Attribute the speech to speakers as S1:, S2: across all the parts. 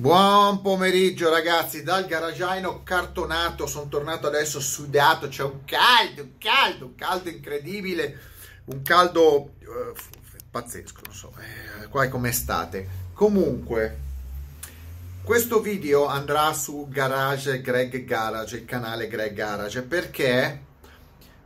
S1: Buon pomeriggio ragazzi, dal garagiano cartonato, sono tornato adesso sudato, c'è un caldo, un caldo, un caldo incredibile, un caldo uh, pazzesco, non so, eh, qua è come estate. Comunque, questo video andrà su Garage Greg Garage, il canale Greg Garage, perché?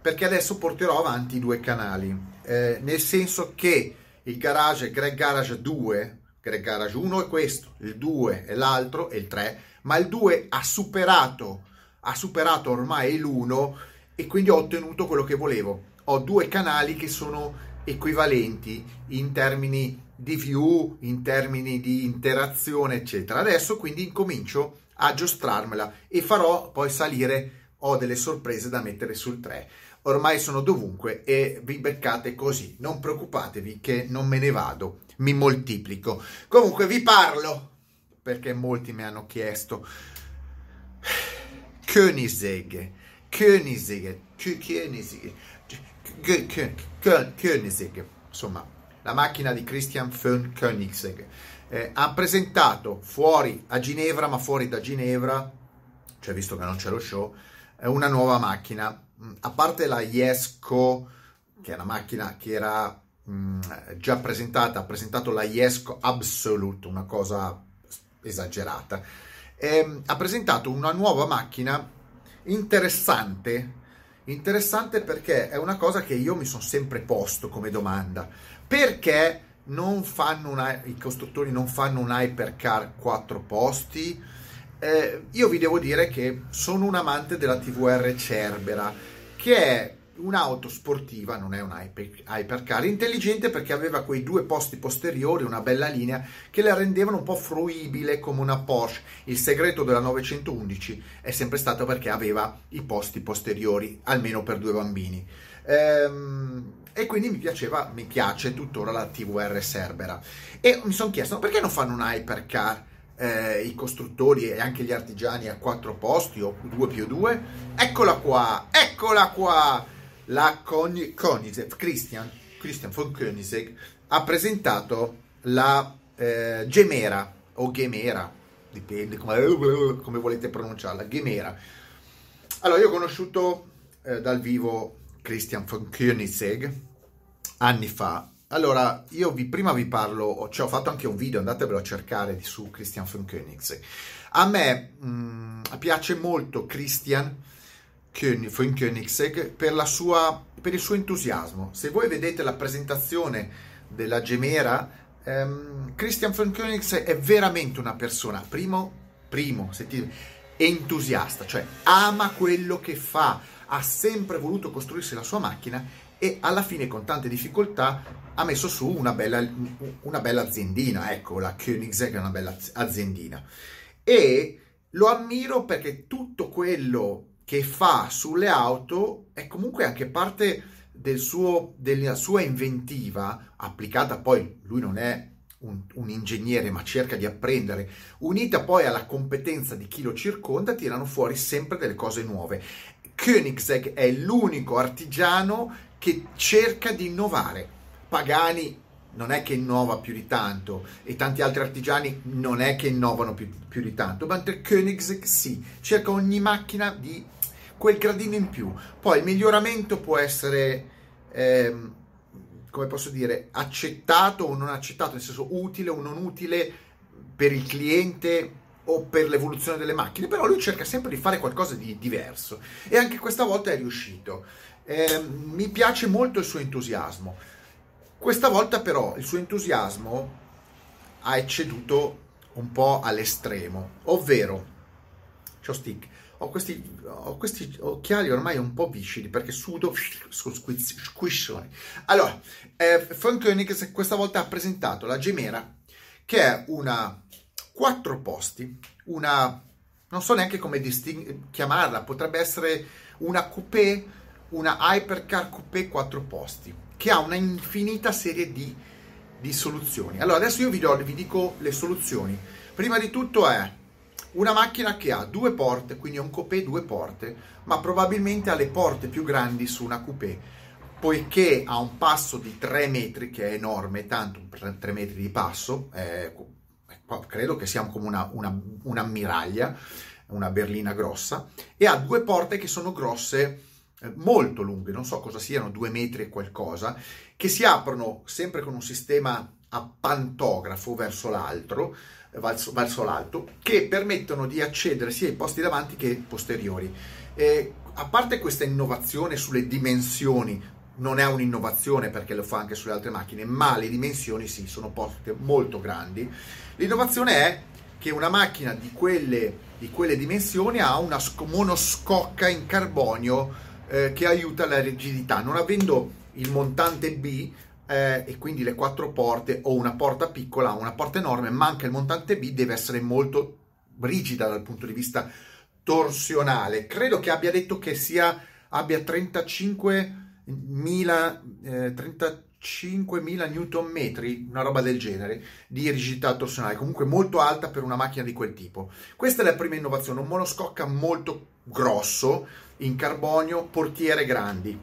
S1: Perché adesso porterò avanti due canali, eh, nel senso che il Garage Greg Garage 2 Greg Garage 1 è questo, il 2 è l'altro e il 3, ma il 2 ha superato, ha superato ormai l'1 e quindi ho ottenuto quello che volevo. Ho due canali che sono equivalenti in termini di view, in termini di interazione, eccetera. Adesso quindi incomincio a giostrarmela e farò poi salire, ho delle sorprese da mettere sul 3 ormai sono dovunque e vi beccate così. Non preoccupatevi che non me ne vado, mi moltiplico. Comunque vi parlo perché molti mi hanno chiesto Koenigsegg, Koenigsegg, Koenigsegg, Koenigsegg, insomma, la macchina di Christian von Koenigsegg. Eh, ha presentato fuori a Ginevra, ma fuori da Ginevra, cioè visto che non c'è lo show, una nuova macchina a parte la Yesco, che è una macchina che era mh, mm, già presentata, ha presentato la Yesco Absolute, una cosa esagerata, e, ehm, ha presentato una nuova macchina interessante, interessante perché è una cosa che io mi sono sempre posto come domanda, perché una, i costruttori non fanno un hypercar 4 posti? Eh, io vi devo dire che sono un amante della TVR Cerbera, che è un'auto sportiva, non è un hypercar, intelligente perché aveva quei due posti posteriori, una bella linea, che la rendevano un po' fruibile come una Porsche. Il segreto della 911 è sempre stato perché aveva i posti posteriori, almeno per due bambini. Ehm, e quindi mi piaceva, mi piace tuttora la TVR Cerbera. E mi sono chiesto, perché non fanno un hypercar? Eh, i costruttori e anche gli artigiani a quattro posti o due più due. Eccola qua, eccola qua! La Con- Koenigsegg, Christian, Christian von Koenigsegg ha presentato la eh, Gemera o Gemera, dipende come, come, volete pronunciarla, Gemera. Allora, io ho conosciuto eh, dal vivo Christian von Koenigsegg anni fa allora, io vi, prima vi parlo, cioè ho fatto anche un video, andatevelo a cercare su Christian von Koenigsegg. A me mh, mm, piace molto Christian von Koenigsegg per, sua, per, il suo entusiasmo. Se voi vedete la presentazione della Gemera, ehm, Christian von Koenigsegg è veramente una persona, primo, primo, sentite, entusiasta, cioè ama quello che fa, ha sempre voluto costruirsi la sua macchina e alla fine con tante difficoltà ha messo su una bella, una bella aziendina, ecco la Koenigsegg è una bella aziendina. E lo ammiro perché tutto quello che fa sulle auto è comunque anche parte del suo, della sua inventiva applicata poi lui non è un, un, ingegnere ma cerca di apprendere. Unita poi alla competenza di chi lo circonda tirano fuori sempre delle cose nuove. Koenigsegg è l'unico artigiano che cerca di innovare. Pagani non è che innova più di tanto e tanti altri artigiani non è che innovano più, più di tanto, mentre Koenigsegg sì, cerca ogni macchina di quel gradino in più. Poi il miglioramento può essere, ehm, come posso dire, accettato o non accettato, nel senso utile o non utile per il cliente o per l'evoluzione delle macchine, però lui cerca sempre di fare qualcosa di diverso e anche questa volta è riuscito. Eh, mi piace molto il suo entusiasmo. Questa volta però il suo entusiasmo ha ecceduto un po' all'estremo, ovvero, stick, ho questi, ho questi occhiali ormai un po' viscidi perché sudo squiscioni. Allora, eh, Frank Koenig questa volta ha presentato la Gemera, che è una quattro posti, una, non so neanche come disting- chiamarla, potrebbe essere una coupé una Hypercar Coupé 4 posti che ha una infinita serie di, di soluzioni. Allora, adesso io vi, do, vi dico le soluzioni. Prima di tutto è una macchina che ha due porte, quindi è un coupé due porte, ma probabilmente ha le porte più grandi su una coupé, poiché ha un passo di 3 metri, che è enorme, tanto 3 metri di passo, è, credo che sia come una, una, un'ammiraglia, una berlina grossa, e ha due porte che sono grosse eh, molto lunghe, non so cosa siano, due metri e qualcosa, che si aprono sempre con un sistema a pantografo verso l'altro, eh, verso, verso l'alto, che permettono di accedere sia ai posti davanti che posteriori. E a parte questa innovazione sulle dimensioni, non è un'innovazione perché lo fa anche sulle altre macchine, ma le dimensioni sì, sono poste molto grandi. L'innovazione è che una macchina di quelle, di quelle dimensioni ha una monoscocca in carbonio eh, che aiuta la rigidità. Non avendo il montante B eh, e quindi le quattro porte o una porta piccola una porta enorme, ma anche il montante B deve essere molto rigida dal punto di vista torsionale. Credo che abbia detto che sia abbia 35.000 eh, 35 5.000 Newton metri, una roba del genere, di rigidità torsionale, comunque molto alta per una macchina di quel tipo. Questa è la prima innovazione, un monoscocca molto grosso, in carbonio, portiere grandi.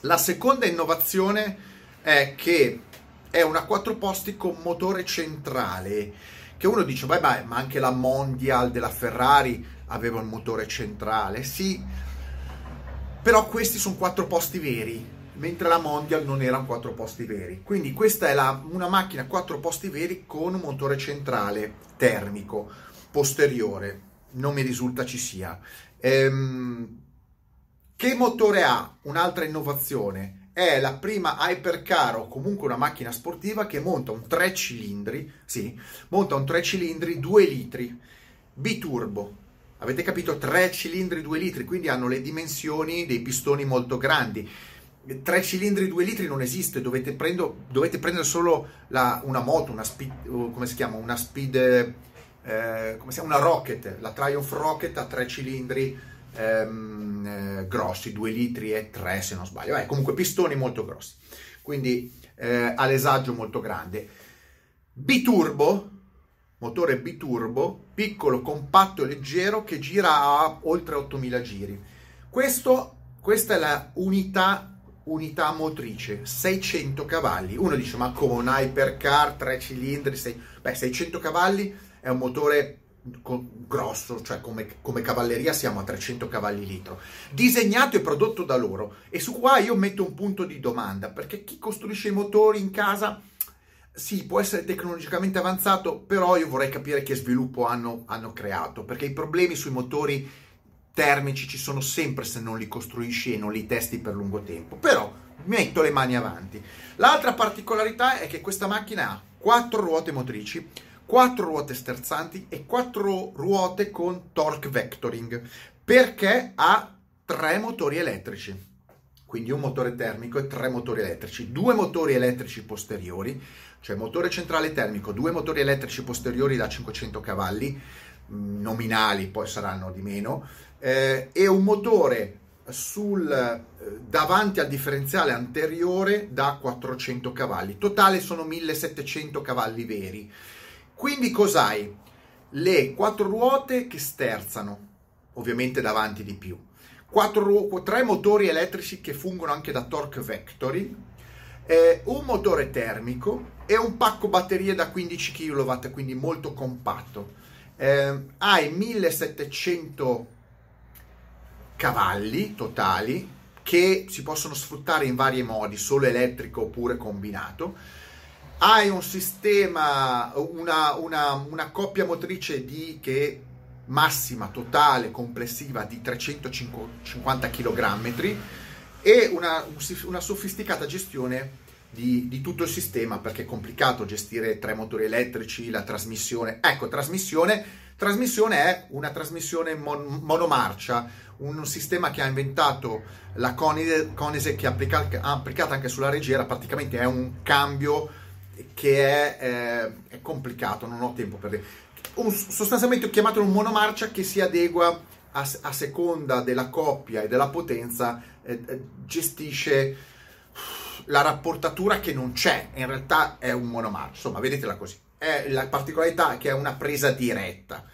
S1: La seconda innovazione è che è una quattro posti con motore centrale, che uno dice, beh, beh, ma anche la Mondial della Ferrari aveva un motore centrale, sì, però questi sono quattro posti veri, mentre la Mondial non erano quattro posti veri. Quindi questa è la, una macchina quattro posti veri con un motore centrale termico posteriore, non mi risulta ci sia. Ehm, che motore ha? Un'altra innovazione. È la prima hypercar o comunque una macchina sportiva che monta un 3 cilindri, sì, monta un 3 cilindri 2 litri, biturbo. Avete capito? 3 cilindri 2 litri, quindi hanno le dimensioni dei pistoni molto grandi. 3 cilindri 2 litri non esiste, dovete, prendo, dovete prendere solo la, una moto, una speed, come si chiama? Una speed, eh, come si chiama? Una rocket, la Triumph Rocket a 3 cilindri ehm, eh, grossi, 2 litri e 3 se non sbaglio, eh, comunque pistoni molto grossi, quindi eh, alesaggio molto grande. Biturbo, motore biturbo, piccolo, compatto e leggero che gira a oltre 8000 giri. Questo, questa è la unità, unità motrice, 600 cavalli. Uno dice ma come un hypercar, 3 cilindri, 6... beh 600 cavalli è un motore grosso, cioè come, come, cavalleria siamo a 300 cavalli litro, disegnato e prodotto da loro. E su qua io metto un punto di domanda, perché chi costruisce i motori in casa, sì, può essere tecnologicamente avanzato, però io vorrei capire che sviluppo hanno, hanno creato, perché i problemi sui motori termici ci sono sempre se non li costruisci e non li testi per lungo tempo. Però metto le mani avanti. L'altra particolarità è che questa macchina ha quattro ruote motrici, 4 ruote sterzanti e 4 ruote con torque vectoring perché ha tre motori elettrici quindi un motore termico e tre motori elettrici due motori elettrici posteriori cioè motore centrale termico due motori elettrici posteriori da 500 cavalli mm, nominali poi saranno di meno eh, e un motore sul, eh, davanti al differenziale anteriore da 400 cavalli totale sono 1700 cavalli veri quindi cos'hai? Le quattro ruote che sterzano, ovviamente davanti di più. Quattro, tre motori elettrici che fungono anche da torque vectoring, eh, un motore termico e un pacco batterie da 15 kW, quindi molto compatto. Eh, hai 1700 cavalli totali che si possono sfruttare in vari modi, solo elettrico oppure combinato hai un sistema, una, una, una coppia motrice di, che massima totale complessiva di 350 kg e una, una sofisticata gestione di, di, tutto il sistema perché è complicato gestire tre motori elettrici, la trasmissione. Ecco, trasmissione, trasmissione è una trasmissione mon, monomarcia, un sistema che ha inventato la Conise, Conise che ha applicato, anche sulla reggiera, praticamente è un cambio che è, eh, è, complicato, non ho tempo per dire. Un, sostanzialmente ho chiamato un monomarcia che si adegua a, a seconda della coppia e della potenza, eh, eh, gestisce la rapportatura che non c'è, in realtà è un monomarcia, insomma, vedetela così. È la particolarità che è una presa diretta.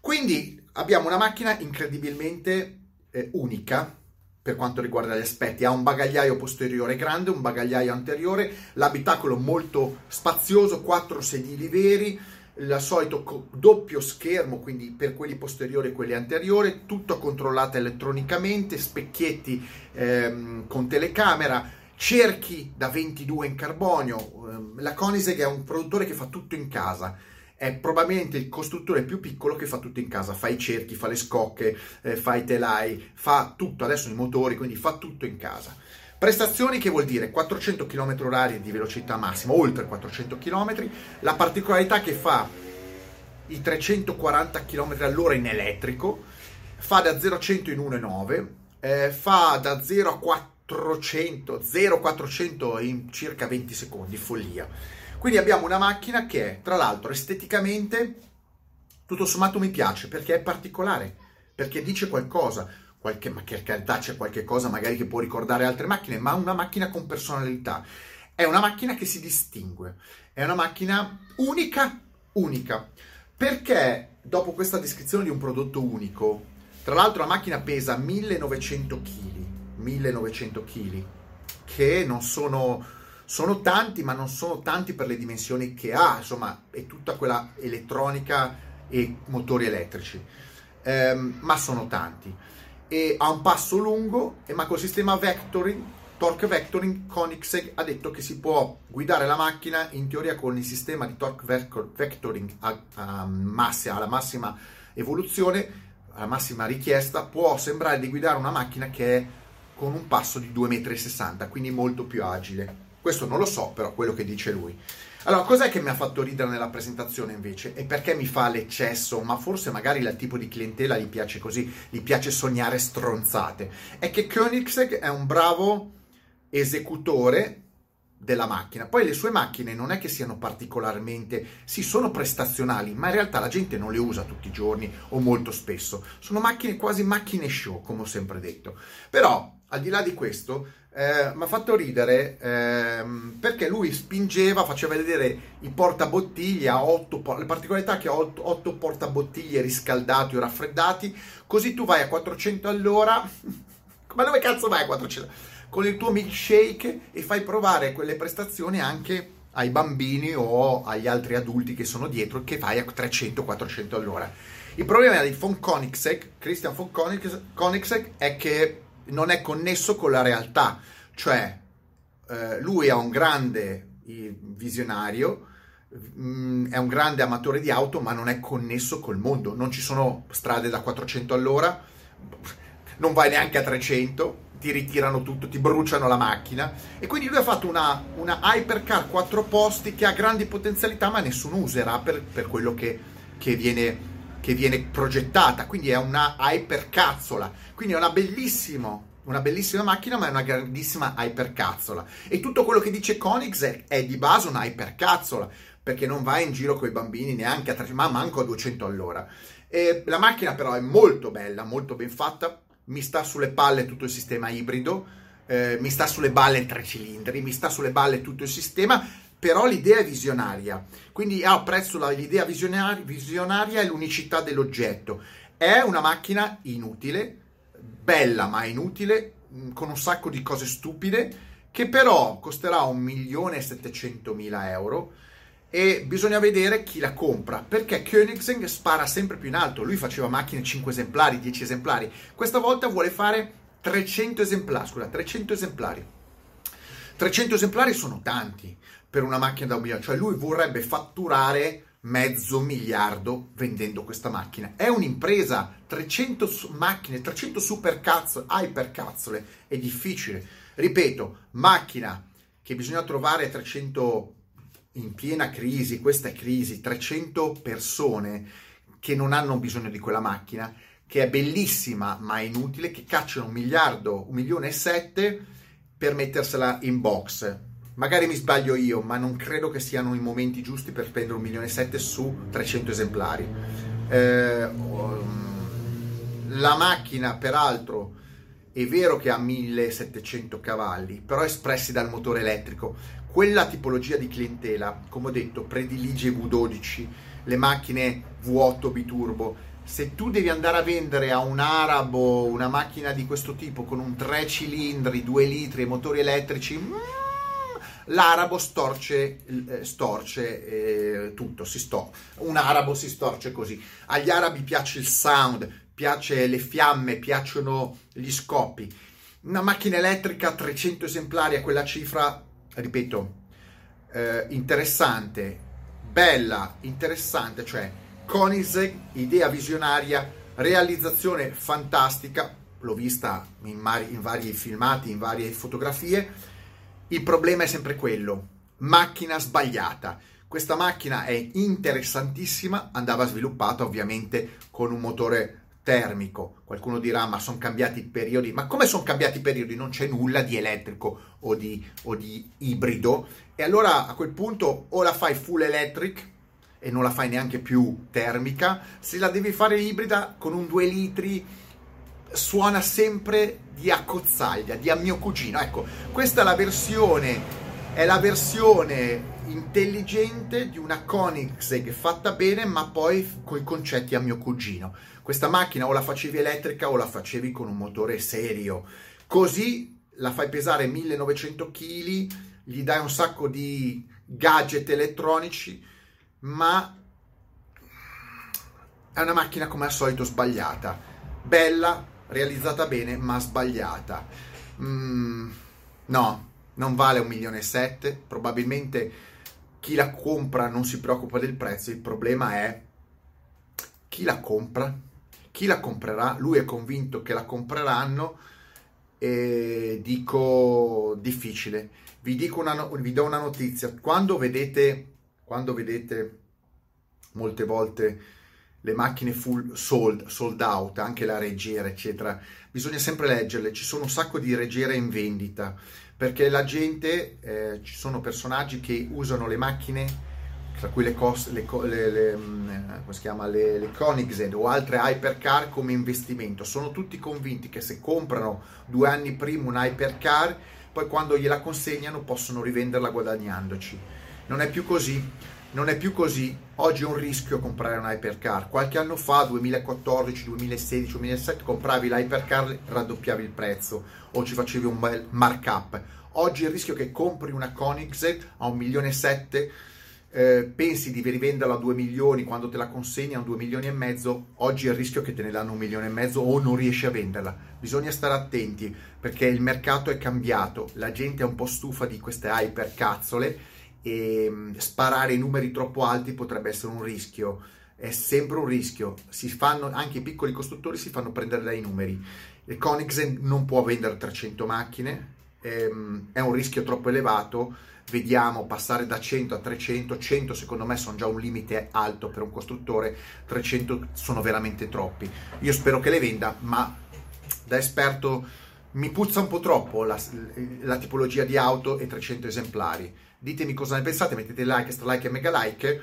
S1: Quindi abbiamo una macchina incredibilmente eh, unica, per quanto riguarda gli aspetti. Ha un bagagliaio posteriore grande, un bagagliaio anteriore, l'abitacolo molto spazioso, quattro sedili veri, il solito doppio schermo, quindi per quelli posteriori e quelli anteriori, tutto controllato elettronicamente, specchietti ehm, con telecamera, cerchi da 22 in carbonio. La Koenigsegg è un produttore che fa tutto in casa è probabilmente il costruttore più piccolo che fa tutto in casa, fa i cerchi, fa le scocche, eh, fa i telai, fa tutto, adesso i motori, quindi fa tutto in casa. Prestazioni che vuol dire 400 km h di velocità massima, oltre 400 km, la particolarità che fa i 340 km all'ora in elettrico, fa da 0 a 100 in 1,9, eh, fa da 0 a 400, 0 a 400 in circa 20 secondi, follia. Quindi abbiamo una macchina che, tra l'altro, esteticamente, tutto sommato mi piace perché è particolare, perché dice qualcosa, qualche, ma che carità c'è qualche cosa magari che può ricordare altre macchine, ma una macchina con personalità. È una macchina che si distingue, è una macchina unica, unica, perché dopo questa descrizione di un prodotto unico, tra l'altro la macchina pesa 1900 kg, 1900 kg, che non sono sono tanti, ma non sono tanti per le dimensioni che ha, insomma, è tutta quella elettronica e motori elettrici, ehm, ma sono tanti. E ha un passo lungo, ma col sistema vectoring, torque vectoring, Koenigsegg ha detto che si può guidare la macchina in teoria con il sistema di torque vectoring a, a massa, alla massima evoluzione, alla massima richiesta, può sembrare di guidare una macchina che è con un passo di 2,60 m, quindi molto più agile. Questo non lo so, però quello che dice lui. Allora, cos'è che mi ha fatto ridere nella presentazione invece? E perché mi fa l'eccesso? Ma forse magari il tipo di clientela gli piace così, gli piace sognare stronzate. È che Koenigsegg è un bravo esecutore della macchina. Poi le sue macchine non è che siano particolarmente, sì, sono prestazionali, ma in realtà la gente non le usa tutti i giorni o molto spesso. Sono macchine quasi macchine show, come ho sempre detto. Però, al di là di questo, eh, mi ha fatto ridere ehm, perché lui spingeva, faceva vedere i portabottiglie a 8, le particolarità che ha 8, 8 portabottiglie riscaldati o raffreddati, così tu vai a 400 all'ora, ma dove cazzo vai a 400? Con il tuo milkshake e fai provare quelle prestazioni anche ai bambini o agli altri adulti che sono dietro che vai a 300-400 all'ora. Il problema di von Koenigsegg, Christian von Koenigsegg, è che non è connesso con la realtà, cioè eh, lui è un grande visionario, mh, mm, è un grande amatore di auto, ma non è connesso col mondo, non ci sono strade da 400 all'ora, non vai neanche a 300, ti ritirano tutto, ti bruciano la macchina. E quindi lui ha fatto una, una hypercar 4 posti che ha grandi potenzialità ma nessuno userà per, per quello che, che viene che viene progettata, quindi è una hypercazzola, quindi è una bellissima, una bellissima macchina, ma è una grandissima hypercazzola. E tutto quello che dice Koenigsegg è di base una hypercazzola, perché non va in giro con i bambini neanche a 300, ma manco a 200 all'ora. E la macchina però è molto bella, molto ben fatta, mi sta sulle palle tutto il sistema ibrido, eh, mi sta sulle balle tre cilindri, mi sta sulle balle tutto il sistema, però l'idea è visionaria, quindi apprezzo l'idea visionaria, visionaria e l'unicità dell'oggetto. È una macchina inutile, bella ma inutile, mm, con un sacco di cose stupide, che però costerà 1.700.000 euro e bisogna vedere chi la compra, perché Koenigsegg spara sempre più in alto, lui faceva macchine 5 esemplari, 10 esemplari, questa volta vuole fare 300 esemplari, scusa, 300 esemplari. 300 esemplari sono tanti, per una macchina da un milione, cioè lui vorrebbe fatturare mezzo miliardo vendendo questa macchina. È un'impresa, 300 macchine, 300 super cazzole, hyper cazzole, è difficile. Ripeto, macchina che bisogna trovare 300 in piena crisi, questa è crisi, 300 persone che non hanno bisogno di quella macchina, che è bellissima ma è inutile, che cacciano un miliardo, un milione e sette per mettersela in box Magari mi sbaglio io, ma non credo che siano i momenti giusti per spendere un milione e sette su 300 esemplari. Eh, la macchina, peraltro, è vero che ha 1700 cavalli, però espressi dal motore elettrico. Quella tipologia di clientela, come ho detto, predilige V12, le macchine V8 biturbo. Se tu devi andare a vendere a un arabo una macchina di questo tipo con un 3 cilindri, 2 litri e motori elettrici, mm, l'arabo storce, eh, storce eh, tutto, si sto, un arabo si storce così. Agli arabi piace il sound, piace le fiamme, piacciono gli scoppi. Una macchina elettrica, 300 esemplari a quella cifra, ripeto, eh, interessante, bella, interessante, cioè Koenigsegg, idea visionaria, realizzazione fantastica, l'ho vista in, mari, in vari filmati, in varie fotografie. Il problema è sempre quello, macchina sbagliata. Questa macchina è interessantissima, andava sviluppata ovviamente con un motore termico. Qualcuno dirà, ma sono cambiati i periodi. Ma come sono cambiati i periodi? Non c'è nulla di elettrico o di, o di ibrido. E allora a quel punto o la fai full electric e non la fai neanche più termica, se la devi fare ibrida con un 2 litri suona sempre di accozzaglia, di a mio cugino. Ecco, questa è la versione è la versione intelligente di una Koenigsegg fatta bene, ma poi con i concetti a mio cugino. Questa macchina o la facevi elettrica o la facevi con un motore serio. Così la fai pesare 1900 kg, gli dai un sacco di gadget elettronici, ma è una macchina come al solito sbagliata. Bella, realizzata bene, ma sbagliata. Mm, no, non vale un milione e sette, probabilmente chi la compra non si preoccupa del prezzo, il problema è chi la compra, chi la comprerà, lui è convinto che la compreranno e dico difficile. Vi, dico una, vi do una notizia, quando vedete, quando vedete molte volte le macchine full sold, sold out, anche la reggiera, eccetera, bisogna sempre leggerle, ci sono un sacco di reggiere in vendita perché la gente, eh, ci sono personaggi che usano le macchine, tra cui le, cos, le, le, mm, chiama, le, le Koenigsegg o altre hypercar come investimento. Sono tutti convinti che se comprano due anni prima un hypercar, poi quando gliela consegnano possono rivenderla guadagnandoci. Non è più così. Non è più così, oggi è un rischio comprare un hypercar. Qualche anno fa, 2014, 2016, 2017, compravi l'hypercar, raddoppiavi il prezzo o ci facevi un bel markup. Oggi il rischio che compri una Koenigsegg a 1 milione e 7, eh, pensi di rivenderla a 2 milioni quando te la consegni a 2 milioni e mezzo, oggi è il rischio che te ne danno un milione e mezzo o non riesci a venderla. Bisogna stare attenti perché il mercato è cambiato, la gente è un po' stufa di queste hypercazzole e mm, sparare i numeri troppo alti potrebbe essere un rischio. È sempre un rischio. Si fanno, anche i piccoli costruttori si fanno prendere dai numeri. Il Koenigsegg non può vendere 300 macchine, ehm, è un rischio troppo elevato. Vediamo passare da 100 a 300. 100 secondo me sono già un limite alto per un costruttore, 300 sono veramente troppi. Io spero che le venda, ma da esperto mi puzza un po' troppo la, la tipologia di auto e 300 esemplari ditemi cosa ne pensate, mettete like, like e mega like.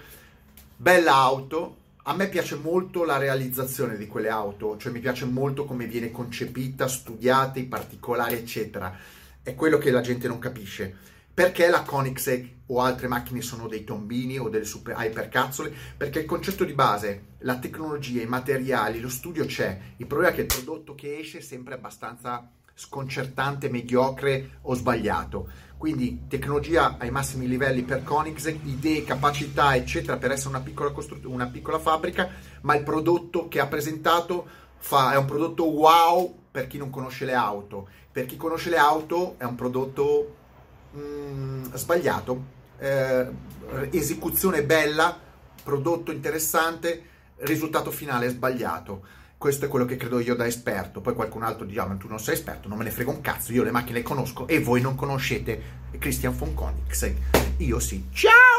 S1: Bella auto, a me piace molto la realizzazione di quelle auto, cioè mi piace molto come viene concepita, studiata, i particolari, eccetera. È quello che la gente non capisce. Perché la Koenigsegg o altre macchine sono dei tombini o delle super hypercazzole? Perché il concetto di base, la tecnologia, i materiali, lo studio c'è. Il problema è che il prodotto che esce è sempre abbastanza sconcertante, mediocre o sbagliato. Quindi tecnologia ai massimi livelli per Koenigsegg, idee, capacità, eccetera, per essere una piccola, costru- una piccola fabbrica, ma il prodotto che ha presentato fa, è un prodotto wow per chi non conosce le auto. Per chi conosce le auto è un prodotto mm, sbagliato. Eh, esecuzione bella, prodotto interessante, risultato finale sbagliato questo è quello che credo io da esperto. Poi qualcun altro dirà: Ma tu non sei esperto, non me ne frega un cazzo. Io le macchine le conosco e voi non conoscete Christian von Koenigsegg. Io sì. Ciao!